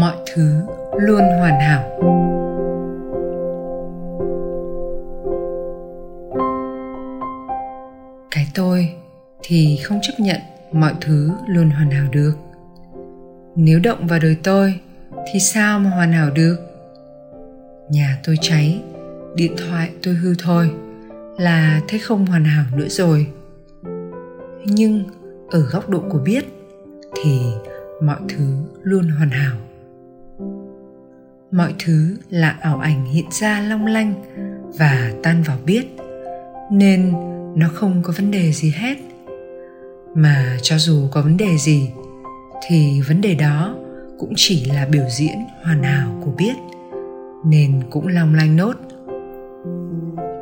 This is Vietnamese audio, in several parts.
mọi thứ luôn hoàn hảo. Cái tôi thì không chấp nhận mọi thứ luôn hoàn hảo được. Nếu động vào đời tôi thì sao mà hoàn hảo được? Nhà tôi cháy, điện thoại tôi hư thôi, là thấy không hoàn hảo nữa rồi. Nhưng ở góc độ của biết thì mọi thứ luôn hoàn hảo mọi thứ là ảo ảnh hiện ra long lanh và tan vào biết, nên nó không có vấn đề gì hết. Mà cho dù có vấn đề gì, thì vấn đề đó cũng chỉ là biểu diễn hoàn hảo của biết, nên cũng long lanh nốt.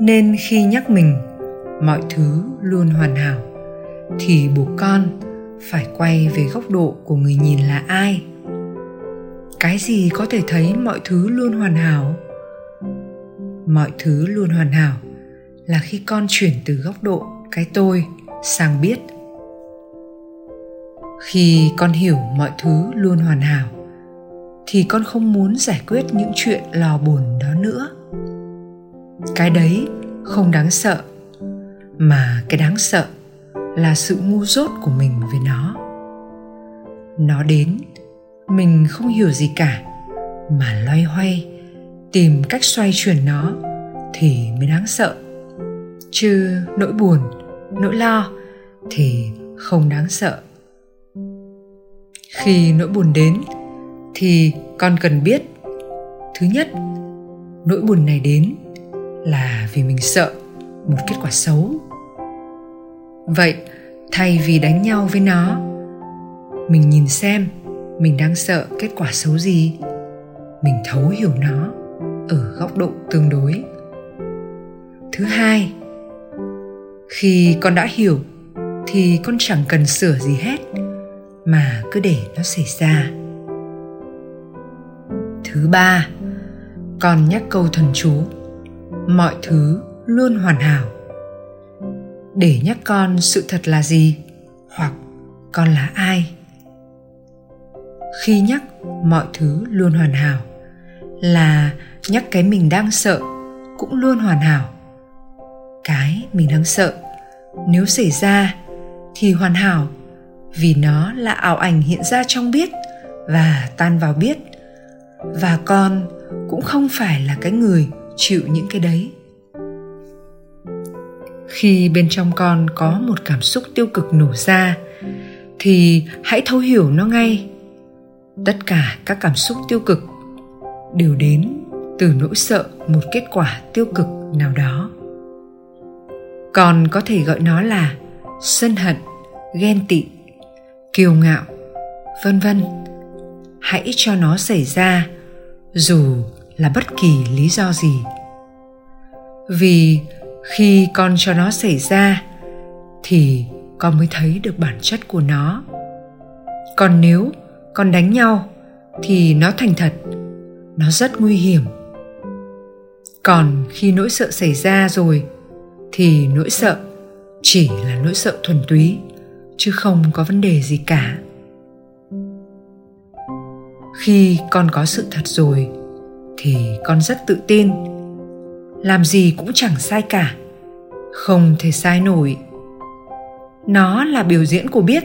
Nên khi nhắc mình mọi thứ luôn hoàn hảo, thì buộc con phải quay về góc độ của người nhìn là ai cái gì có thể thấy mọi thứ luôn hoàn hảo? Mọi thứ luôn hoàn hảo là khi con chuyển từ góc độ cái tôi sang biết. Khi con hiểu mọi thứ luôn hoàn hảo, thì con không muốn giải quyết những chuyện lò buồn đó nữa. Cái đấy không đáng sợ, mà cái đáng sợ là sự ngu dốt của mình với nó. Nó đến mình không hiểu gì cả, mà loay hoay, tìm cách xoay chuyển nó thì mới đáng sợ. Chứ nỗi buồn, nỗi lo thì không đáng sợ. Khi nỗi buồn đến thì con cần biết, thứ nhất, nỗi buồn này đến là vì mình sợ một kết quả xấu. Vậy thay vì đánh nhau với nó, mình nhìn xem mình đang sợ kết quả xấu gì? Mình thấu hiểu nó ở góc độ tương đối. Thứ hai, khi con đã hiểu thì con chẳng cần sửa gì hết mà cứ để nó xảy ra. Thứ ba, con nhắc câu thần chú, mọi thứ luôn hoàn hảo. Để nhắc con sự thật là gì hoặc con là ai? Khi nhắc mọi thứ luôn hoàn hảo, là nhắc cái mình đang sợ cũng luôn hoàn hảo. Cái mình đang sợ, nếu xảy ra thì hoàn hảo vì nó là ảo ảnh hiện ra trong biết và tan vào biết. Và con cũng không phải là cái người chịu những cái đấy. Khi bên trong con có một cảm xúc tiêu cực nổ ra thì hãy thấu hiểu nó ngay tất cả các cảm xúc tiêu cực đều đến từ nỗi sợ một kết quả tiêu cực nào đó. Còn có thể gọi nó là sân hận, ghen tị, kiêu ngạo, vân vân. Hãy cho nó xảy ra, dù là bất kỳ lý do gì. Vì khi con cho nó xảy ra, thì con mới thấy được bản chất của nó. Còn nếu con đánh nhau thì nó thành thật. Nó rất nguy hiểm. Còn khi nỗi sợ xảy ra rồi thì nỗi sợ chỉ là nỗi sợ thuần túy, chứ không có vấn đề gì cả. Khi con có sự thật rồi thì con rất tự tin. Làm gì cũng chẳng sai cả, không thể sai nổi. Nó là biểu diễn của biết,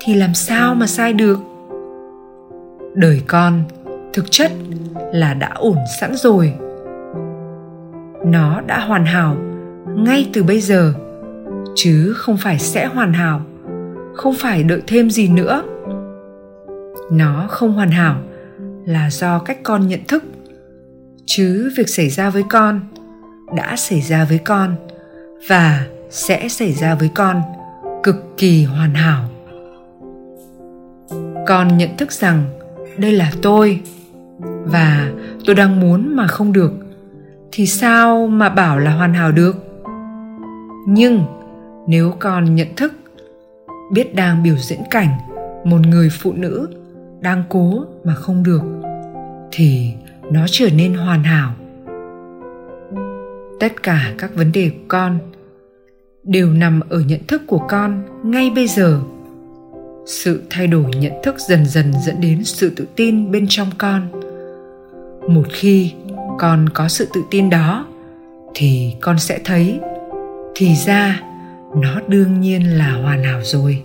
thì làm sao mà sai được? Đời con, thực chất là đã ổn sẵn rồi. Nó đã hoàn hảo ngay từ bây giờ, chứ không phải sẽ hoàn hảo, không phải đợi thêm gì nữa. Nó không hoàn hảo là do cách con nhận thức, chứ việc xảy ra với con đã xảy ra với con và sẽ xảy ra với con cực kỳ hoàn hảo. Con nhận thức rằng đây là tôi. Và tôi đang muốn mà không được. Thì sao mà bảo là hoàn hảo được? Nhưng nếu con nhận thức, biết đang biểu diễn cảnh một người phụ nữ đang cố mà không được, thì nó trở nên hoàn hảo. Tất cả các vấn đề của con đều nằm ở nhận thức của con ngay bây giờ sự thay đổi nhận thức dần dần dẫn đến sự tự tin bên trong con. Một khi con có sự tự tin đó, thì con sẽ thấy, thì ra, nó đương nhiên là hoàn hảo rồi.